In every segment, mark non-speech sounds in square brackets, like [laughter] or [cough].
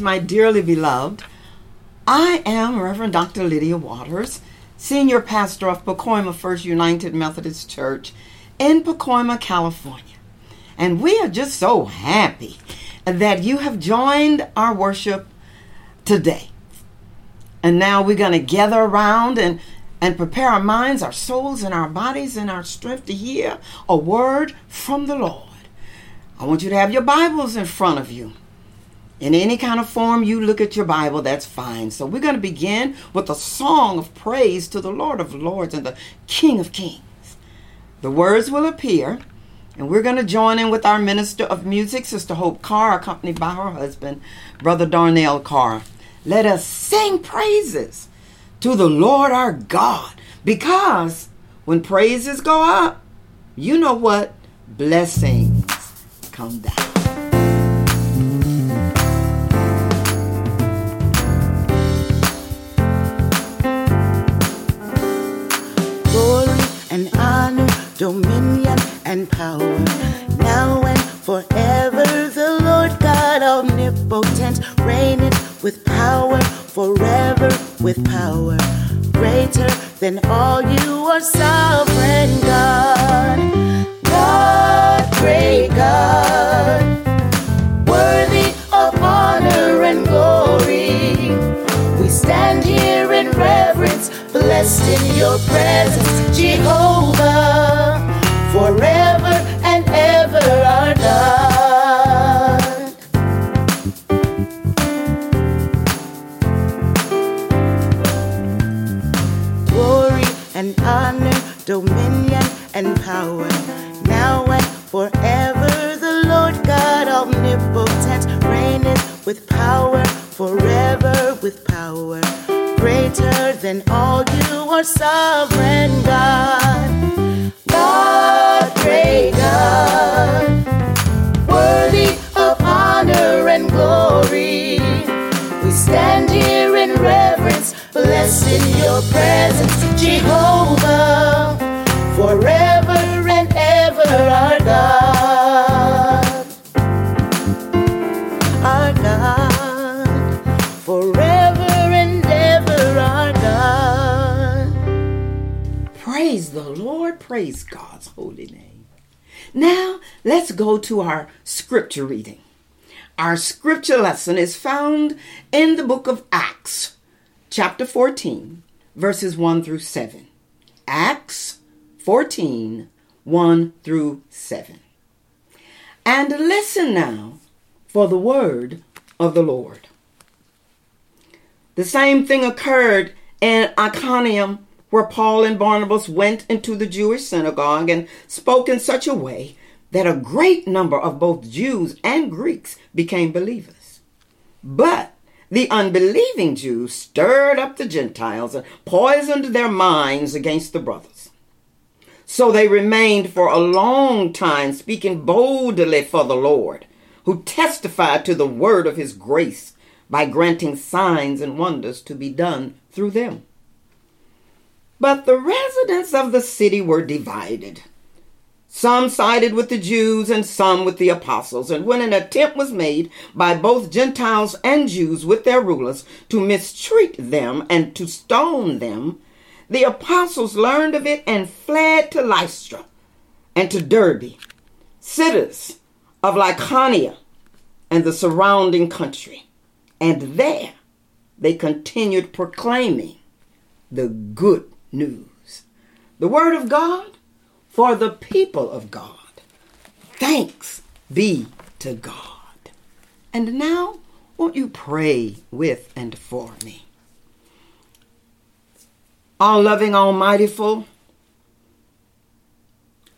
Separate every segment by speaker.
Speaker 1: My dearly beloved. I am Reverend Dr. Lydia Waters, Senior Pastor of Pacoima First United Methodist Church in Pacoima, California. And we are just so happy that you have joined our worship today. And now we're going to gather around and, and prepare our minds, our souls, and our bodies and our strength to hear a word from the Lord. I want you to have your Bibles in front of you. In any kind of form you look at your Bible, that's fine. So we're going to begin with a song of praise to the Lord of Lords and the King of Kings. The words will appear, and we're going to join in with our minister of music, Sister Hope Carr, accompanied by her husband, Brother Darnell Carr. Let us sing praises to the Lord our God, because when praises go up, you know what? Blessings come down.
Speaker 2: Dominion and power. Now and forever, the Lord God omnipotent reigning with power, forever with power. Greater than all you are, sovereign God. God, great God, worthy of honor and glory. We stand here in reverence blessed in your presence, Jehovah, greater than all you are sovereign God.
Speaker 1: Let's go to our scripture reading. Our scripture lesson is found in the book of Acts, chapter 14, verses 1 through 7. Acts 14, 1 through 7. And listen now for the word of the Lord. The same thing occurred in Iconium, where Paul and Barnabas went into the Jewish synagogue and spoke in such a way that a great number of both Jews and Greeks became believers. But the unbelieving Jews stirred up the Gentiles and poisoned their minds against the brothers. So they remained for a long time speaking boldly for the Lord, who testified to the word of his grace by granting signs and wonders to be done through them. But the residents of the city were divided. Some sided with the Jews and some with the apostles. And when an attempt was made by both Gentiles and Jews with their rulers to mistreat them and to stone them, the apostles learned of it and fled to Lystra and to Derbe, cities of Lycaonia and the surrounding country. And there they continued proclaiming the good news. The word of God for the people of God. Thanks be to God. And now, won't you pray with and for me? All loving, all mightyful,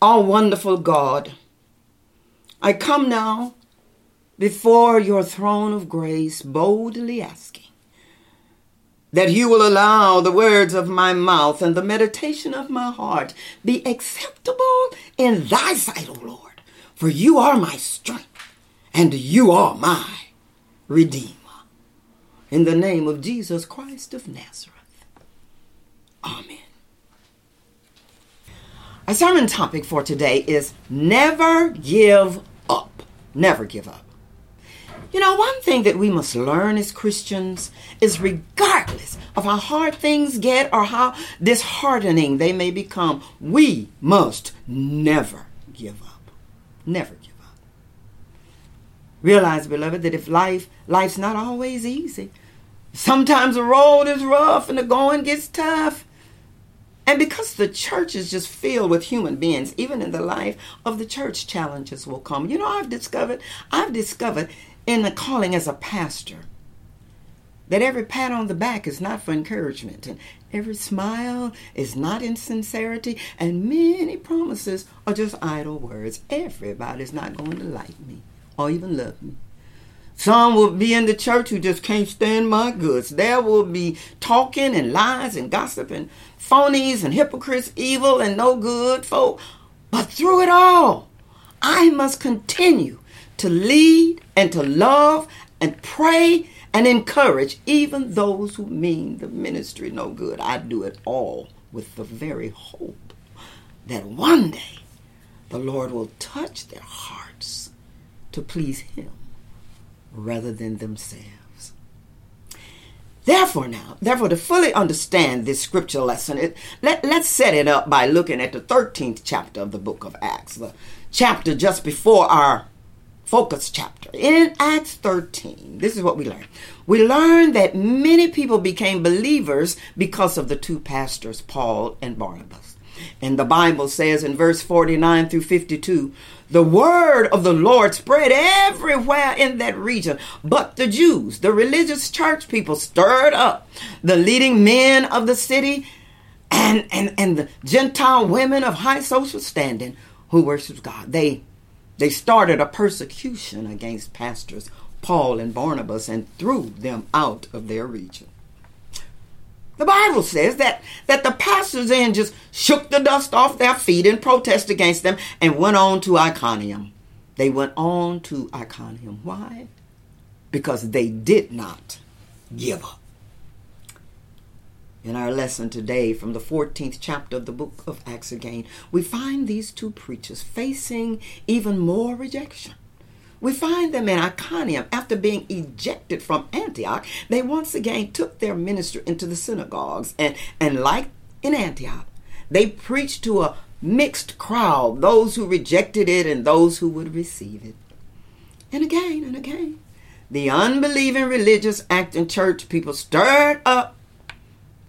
Speaker 1: all wonderful God, I come now before your throne of grace, boldly asking that you will allow the words of my mouth and the meditation of my heart be acceptable in thy sight, O Lord, for you are my strength and you are my Redeemer. In the name of Jesus Christ of Nazareth. Amen. Our sermon topic for today is never give up. Never give up. You know, one thing that we must learn as Christians is regardless of how hard things get or how disheartening they may become, we must never give up. Never give up. Realize, beloved, that if life life's not always easy, sometimes the road is rough and the going gets tough. And because the church is just filled with human beings, even in the life of the church, challenges will come. You know, I've discovered, I've discovered in the calling as a pastor that every pat on the back is not for encouragement and every smile is not in sincerity and many promises are just idle words everybody's not going to like me or even love me some will be in the church who just can't stand my goods. There will be talking and lies and gossip and phonies and hypocrites, evil and no good folk. But through it all, I must continue to lead and to love and pray and encourage even those who mean the ministry no good. I do it all with the very hope that one day the Lord will touch their hearts to please Him rather than themselves. Therefore, now, therefore, to fully understand this scripture lesson, it, let, let's set it up by looking at the 13th chapter of the book of Acts, the chapter just before our focus chapter. In Acts 13, this is what we learn. We learn that many people became believers because of the two pastors, Paul and Barnabas. And the Bible says in verse 49 through 52, the word of the Lord spread everywhere in that region. But the Jews, the religious church people, stirred up the leading men of the city and, and, and the Gentile women of high social standing who worship God. They they started a persecution against pastors Paul and Barnabas and threw them out of their region. The Bible says that, that the pastors then just shook the dust off their feet in protest against them and went on to Iconium. They went on to Iconium. Why? Because they did not give up. In our lesson today from the 14th chapter of the book of Acts again, we find these two preachers facing even more rejection. We find them in Iconium after being ejected from Antioch. They once again took their ministry into the synagogues, and, and like in Antioch, they preached to a mixed crowd those who rejected it and those who would receive it. And again and again, the unbelieving religious acting church people stirred up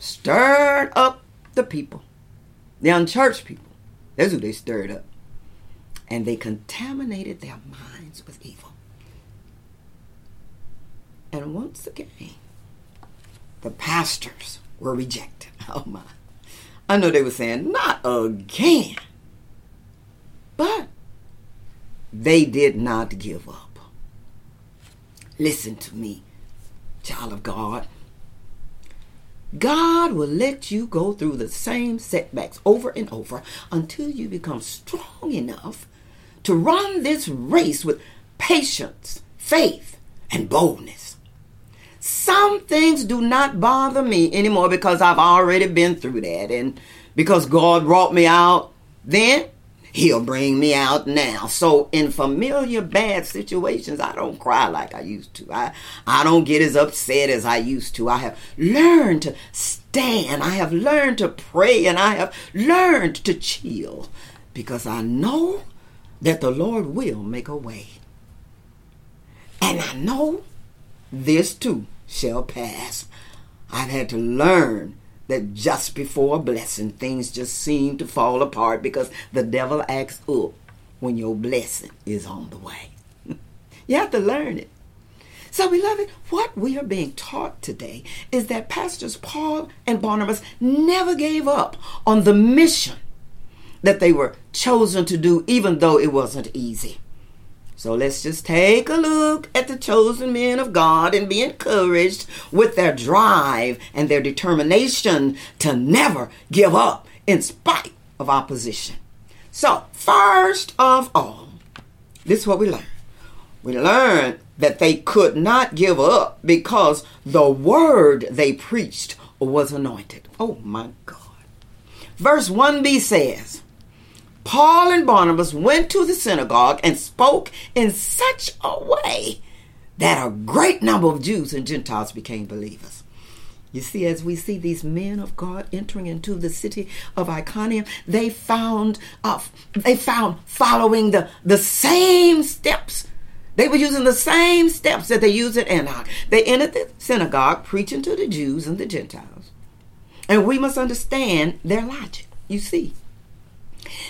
Speaker 1: stirred up the people, the unchurched people. That's who they stirred up. And they contaminated their minds with evil. And once again, the pastors were rejected. [laughs] Oh my. I know they were saying, not again. But they did not give up. Listen to me, child of God. God will let you go through the same setbacks over and over until you become strong enough to run this race with patience, faith, and boldness. Some things do not bother me anymore because I've already been through that and because God brought me out then He'll bring me out now. So in familiar bad situations, I don't cry like I used to. I, I don't get as upset as I used to. I have learned to stand. I have learned to pray and I have learned to chill because I know that the Lord will make a way. And I know this too shall pass. I've had to learn that just before a blessing, things just seem to fall apart because the devil acts up when your blessing is on the way. [laughs] you have to learn it. So, beloved, what we are being taught today is that Pastors Paul and Barnabas never gave up on the mission that they were chosen to do, even though it wasn't easy. So let's just take a look at the chosen men of God and be encouraged with their drive and their determination to never give up in spite of opposition. So, first of all, this is what we learn. We learn that they could not give up because the word they preached was anointed. Oh my God. Verse 1b says, Paul and Barnabas went to the synagogue and spoke in such a way that a great number of Jews and Gentiles became believers. You see, as we see these men of God entering into the city of Iconium, they found uh, they found following the, the same steps. They were using the same steps that they used at Antioch. They entered the synagogue preaching to the Jews and the Gentiles. And we must understand their logic. You see,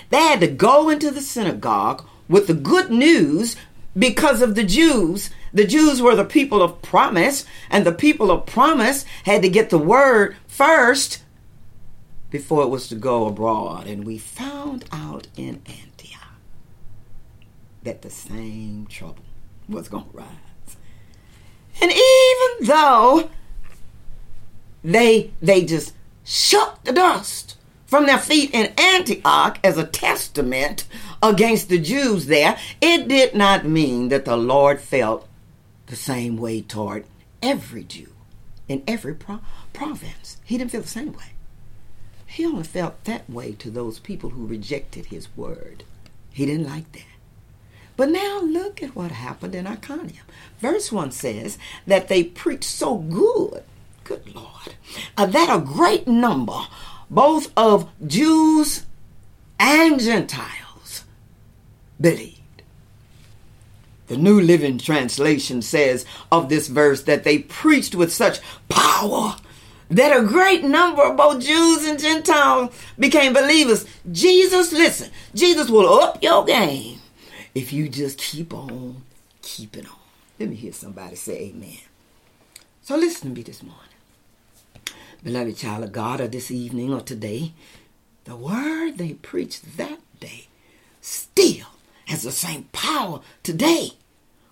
Speaker 1: they had to go into the synagogue with the good news because of the Jews. The Jews were the people of promise, and the people of promise had to get the word first before it was to go abroad. And we found out in Antioch that the same trouble was going to rise. And even though they they just shook the dust from their feet in Antioch as a testament against the Jews there, it did not mean that the Lord felt the same way toward every Jew in every pro- province. He didn't feel the same way. He only felt that way to those people who rejected his word. He didn't like that. But now look at what happened in Iconium. Verse 1 says that they preached so good, good Lord, uh, that a great number, both of Jews and Gentiles, believed. The New Living Translation says of this verse that they preached with such power that a great number of both Jews and Gentiles became believers. Jesus, listen, Jesus will up your game if you just keep on keeping on. Let me hear somebody say amen. So listen to me this morning. Beloved child of God, or this evening or today, the word they preached that day still has the same power today.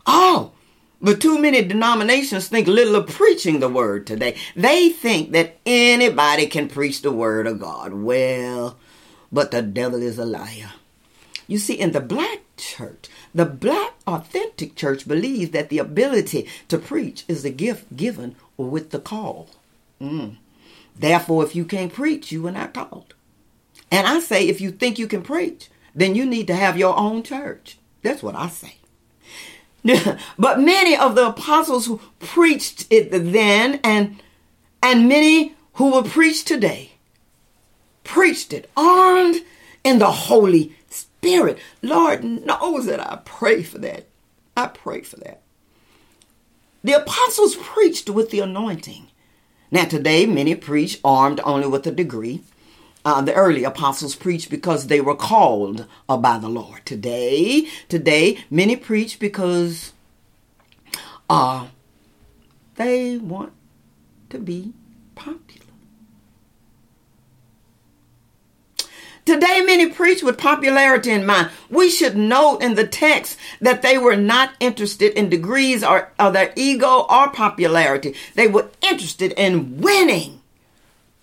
Speaker 1: Oh, but too many denominations think little of preaching the word today. They think that anybody can preach the word of God. Well, but the devil is a liar. You see, in the black church, the black authentic church believes that the ability to preach is a gift given with the call. Mm. Therefore, if you can't preach, you are not called. And I say, if you think you can preach, then you need to have your own church. That's what I say. [laughs] but many of the apostles who preached it then and and many who will preach today preached it armed in the Holy Spirit. Lord knows that I pray for that. I pray for that. The apostles preached with the anointing. Now, today, many preach armed only with a degree. Uh, the early apostles preached because they were called uh, by the Lord. Today, today, many preach because uh, they want to be popular. Today, many preach with popularity in mind. We should note in the text that they were not interested in degrees or, or their ego or popularity. They were interested in winning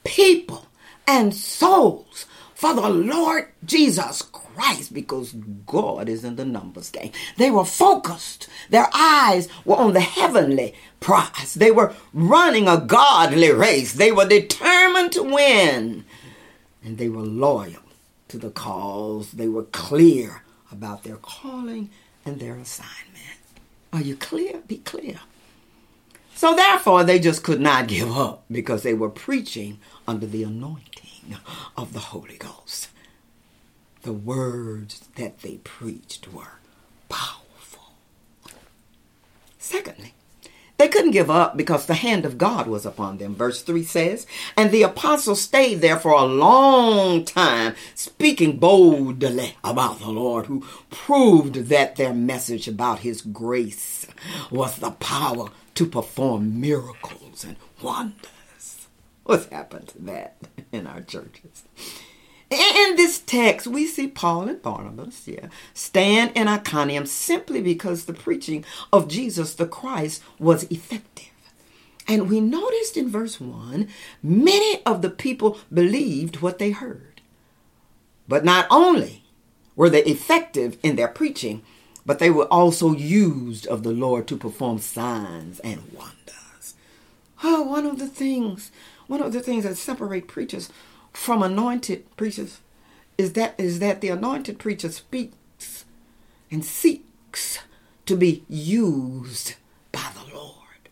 Speaker 1: people and souls for the Lord Jesus Christ because God is in the numbers game. They were focused. Their eyes were on the heavenly prize. They were running a godly race. They were determined to win. And they were loyal to the calls. They were clear about their calling and their assignment. Are you clear? Be clear. So therefore, they just could not give up because they were preaching under the anointing of the Holy Ghost. The words that they preached were powerful. Secondly, they couldn't give up because the hand of God was upon them. Verse 3 says, And the apostles stayed there for a long time, speaking boldly about the Lord, who proved that their message about his grace was the power to perform miracles and wonders. What's happened to that in our churches? In this text, we see Paul and Barnabas, yeah, stand in Iconium simply because the preaching of Jesus the Christ was effective. And we noticed in verse 1 many of the people believed what they heard. But not only were they effective in their preaching, but they were also used of the Lord to perform signs and wonders. Oh, one of the things, one of the things that separate preachers from anointed preachers is that is that the anointed preacher speaks and seeks to be used by the Lord,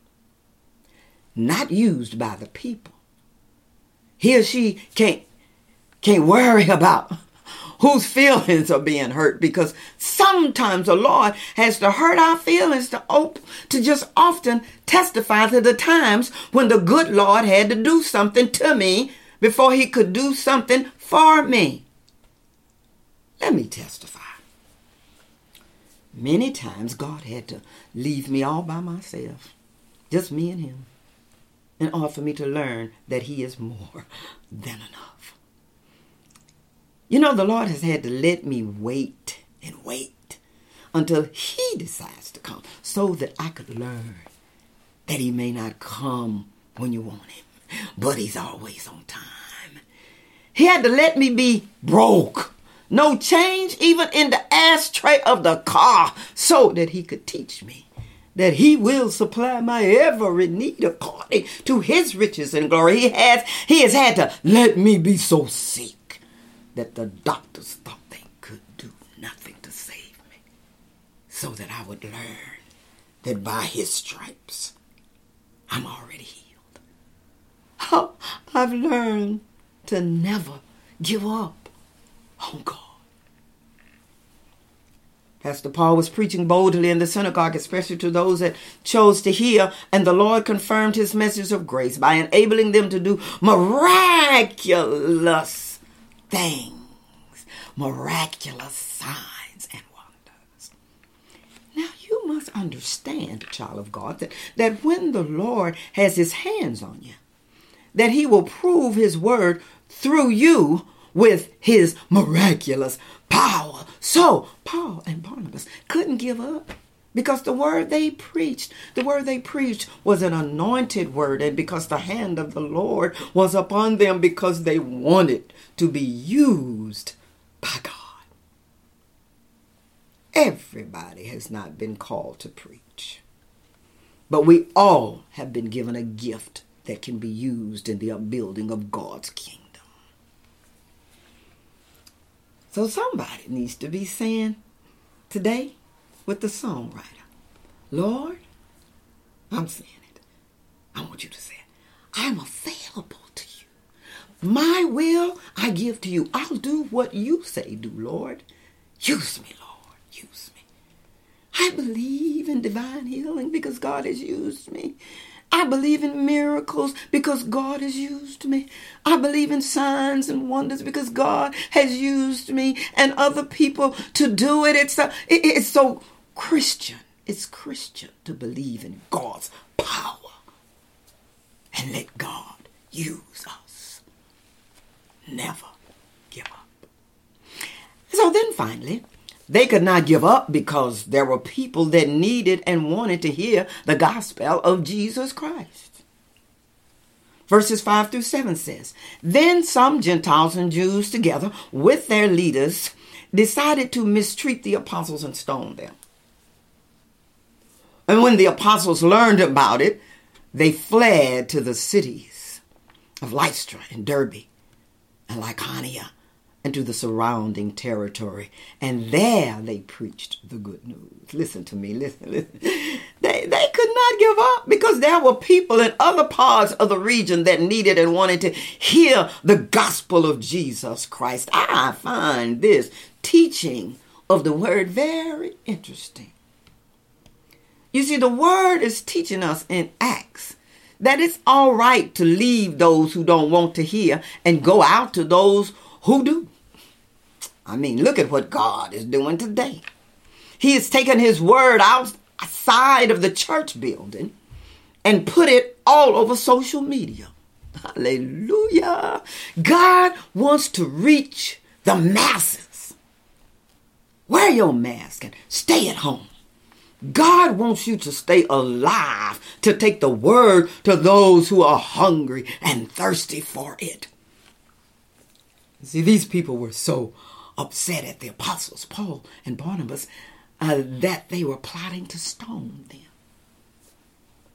Speaker 1: not used by the people. He or she can't can't worry about whose feelings are being hurt because sometimes the Lord has to hurt our feelings to op- to just often testify to the times when the good Lord had to do something to me before he could do something for me. Let me testify. Many times God had to leave me all by myself, just me and him, in order for me to learn that he is more [laughs] than enough. You know, the Lord has had to let me wait and wait until He decides to come so that I could learn that He may not come when you want Him, [laughs] but He's always on time. He had to let me be broke, no change even in the ashtray of the car, so that He could teach me that he will supply my every need according to his riches and glory. He has he has had to let me be so sick that the doctors thought they could do nothing to save me, so that I would learn that by his stripes I'm already healed. [laughs] I've learned to never give up on God. Pastor Paul was preaching boldly in the synagogue, especially to those that chose to hear, and the Lord confirmed his message of grace by enabling them to do miraculous things, miraculous signs and wonders. Now you must understand, child of God, that, that when the Lord has his hands on you, that he will prove his word through you with his miraculous power. So Paul and Barnabas couldn't give up because the word they preached, the word they preached was an anointed word, and because the hand of the Lord was upon them because they wanted to be used by God. Everybody has not been called to preach, but we all have been given a gift that can be used in the upbuilding of God's kingdom. So somebody needs to be saying today, with the songwriter. Lord, I'm saying it. I want you to say it. I'm available to you. My will I give to you. I'll do what you say do, Lord. Use me, Lord. Use me. I believe in divine healing because God has used me. I believe in miracles because God has used me. I believe in signs and wonders because God has used me and other people to do it. It's, a, it's so Christian. It's Christian to believe in God's power and let God use us. Never give up. So then finally, they could not give up because there were people that needed and wanted to hear the gospel of Jesus Christ. Verses 5 through 7 says Then some Gentiles and Jews, together with their leaders, decided to mistreat the apostles and stone them. And when the apostles learned about it, they fled to the cities of Lystra and Derbe and Lycaonia and to the surrounding territory. And there they preached the good news. Listen to me, listen, listen. They, they could not give up because there were people in other parts of the region that needed and wanted to hear the gospel of Jesus Christ. I find this teaching of the word very interesting. You see, the word is teaching us in Acts that it's all right to leave those who don't want to hear and go out to those who do. I mean, look at what God is doing today. He has taken his word outside of the church building and put it all over social media. Hallelujah. God wants to reach the masses. Wear your mask and stay at home. God wants you to stay alive, to take the word to those who are hungry and thirsty for it. See, these people were so upset at the apostles, Paul and Barnabas, uh, that they were plotting to stone them.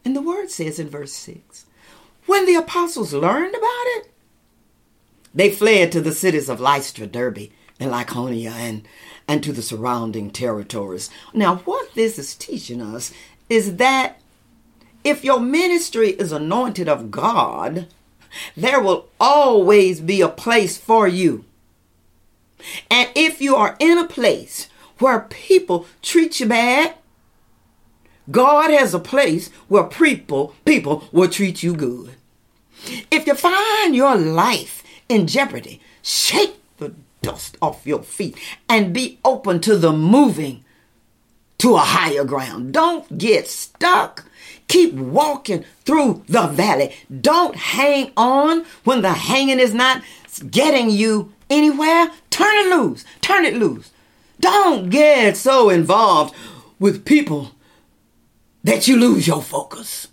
Speaker 1: And the word says in verse 6 when the apostles learned about it, they fled to the cities of Lystra, Derbe, and Lycaonia, and and to the surrounding territories. Now, what this is teaching us is that if your ministry is anointed of God, there will always be a place for you. And if you are in a place where people treat you bad, God has a place where people people will treat you good. If you find your life in jeopardy, shake the dust off your feet and be open to the moving to a higher ground. Don't get stuck. Keep walking through the valley. Don't hang on when the hanging is not getting you anywhere. Turn it loose. Turn it loose. Don't get so involved with people that you lose your focus.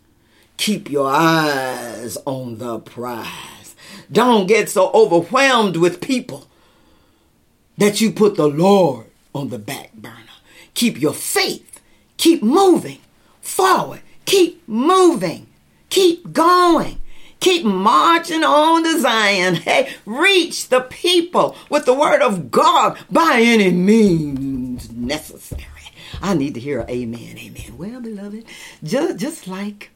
Speaker 1: Keep your eyes on the prize. Don't get so overwhelmed with people that you put the Lord on the back burner. Keep your faith. Keep moving forward. Keep moving. Keep going. Keep marching on to Zion. Hey, reach the people with the word of God by any means necessary. I need to hear amen, amen. Well, beloved, just, just like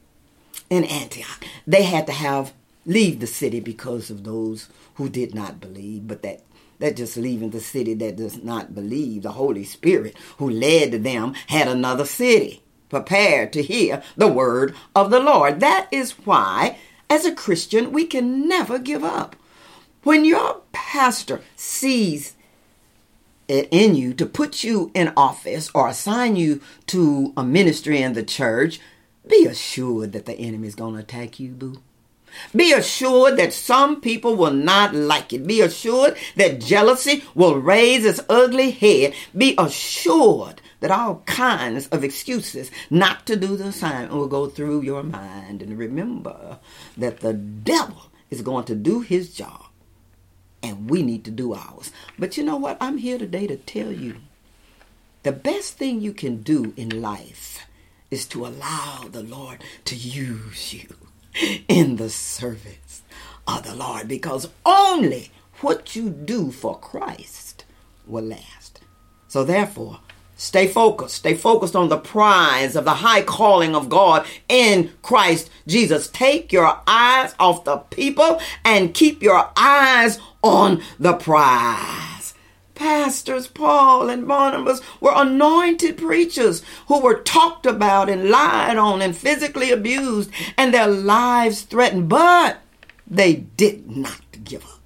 Speaker 1: in Antioch, they had to have leave the city because of those who did not believe, but that that just leaving the city that does not believe. The Holy Spirit who led them had another city prepared to hear the word of the Lord. That is why, as a Christian, we can never give up. When your pastor sees it in you to put you in office or assign you to a ministry in the church, be assured that the enemy is going to attack you, boo. Be assured that some people will not like it. Be assured that jealousy will raise its ugly head. Be assured that all kinds of excuses not to do the assignment will go through your mind. And remember that the devil is going to do his job and we need to do ours. But you know what? I'm here today to tell you the best thing you can do in life is to allow the Lord to use you [laughs] in the service of the Lord because only what you do for Christ will last. So therefore, Stay focused. Stay focused on the prize of the high calling of God in Christ Jesus. Take your eyes off the people and keep your eyes on the prize. Pastors Paul and Barnabas were anointed preachers who were talked about and lied on and physically abused and their lives threatened, but they did not give up.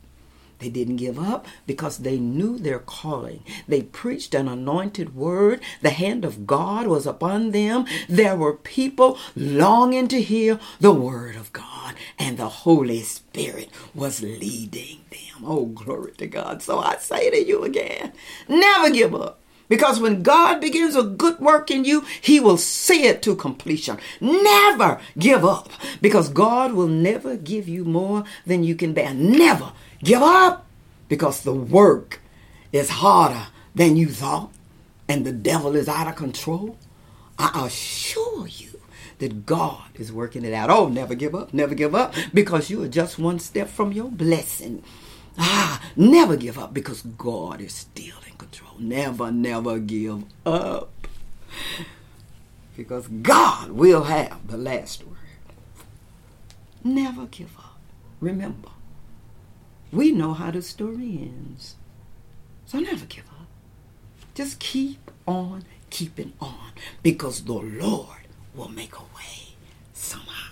Speaker 1: They didn't give up because they knew their calling. They preached an anointed word. The hand of God was upon them. There were people longing to hear the word of God, and the Holy Spirit was leading Oh, glory to God. So I say to you again never give up. Because when God begins a good work in you, He will see it to completion. Never give up. Because God will never give you more than you can bear. Never give up because the work is harder than you thought and the devil is out of control. I assure you that God is working it out. Oh, never give up, never give up because you are just one step from your blessing. Ah, never give up because God is still in control. Never, never give up because God will have the last word. Never give up. Remember, we know how the story ends. So never give up. Just keep on keeping on because the Lord will make a way somehow.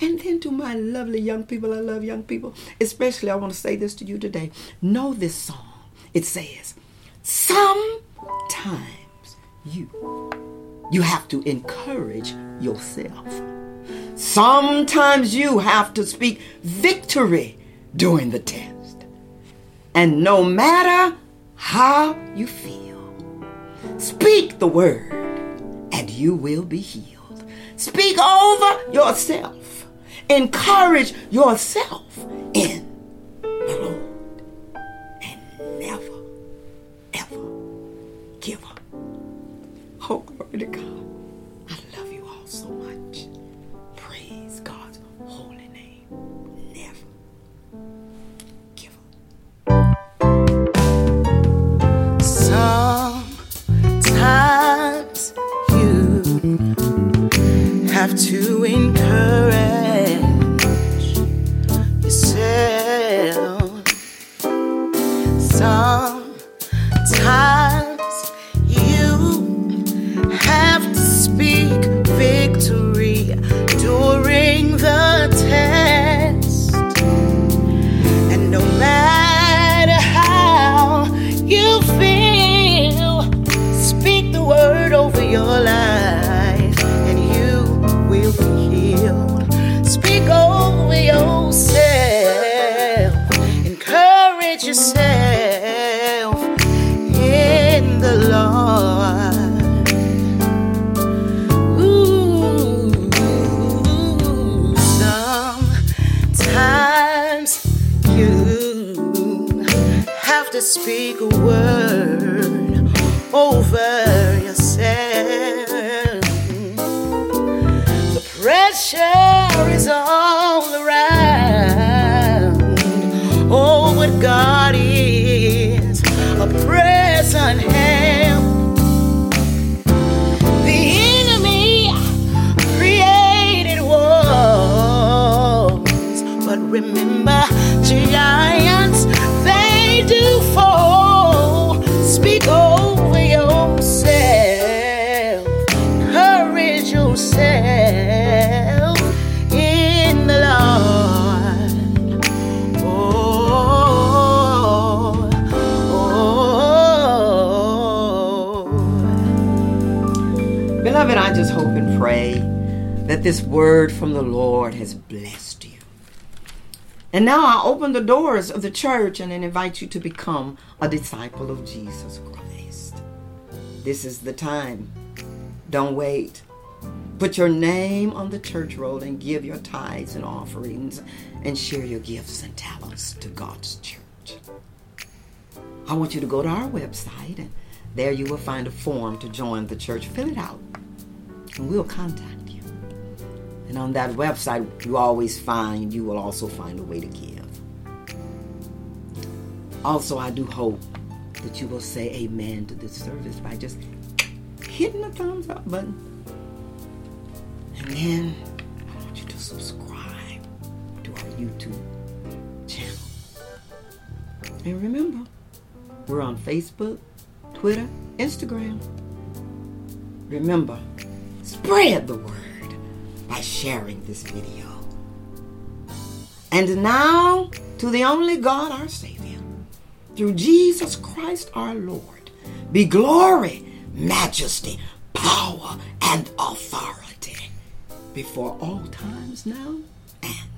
Speaker 1: And then to my lovely young people, I love young people, especially I want to say this to you today. Know this song. It says, Sometimes you you have to encourage yourself. Sometimes you have to speak victory during the test. And no matter how you feel, speak the word and you will be healed. Speak over yourself. Encourage yourself in the Lord. And never, ever give up. Oh, glory to God. This word from the Lord has blessed you. And now I open the doors of the church and invite you to become a disciple of Jesus Christ. This is the time. Don't wait. Put your name on the church roll and give your tithes and offerings and share your gifts and talents to God's church. I want you to go to our website and there you will find a form to join the church. Fill it out and we'll contact you. And on that website, you always find, you will also find a way to give. Also, I do hope that you will say amen to this service by just hitting the thumbs up button. And then I want you to subscribe to our YouTube channel. And remember, we're on Facebook, Twitter, Instagram. Remember, spread the word by sharing this video. And now, to the only God, our Savior, through Jesus Christ our Lord, be glory, majesty, power, and authority before all times now and.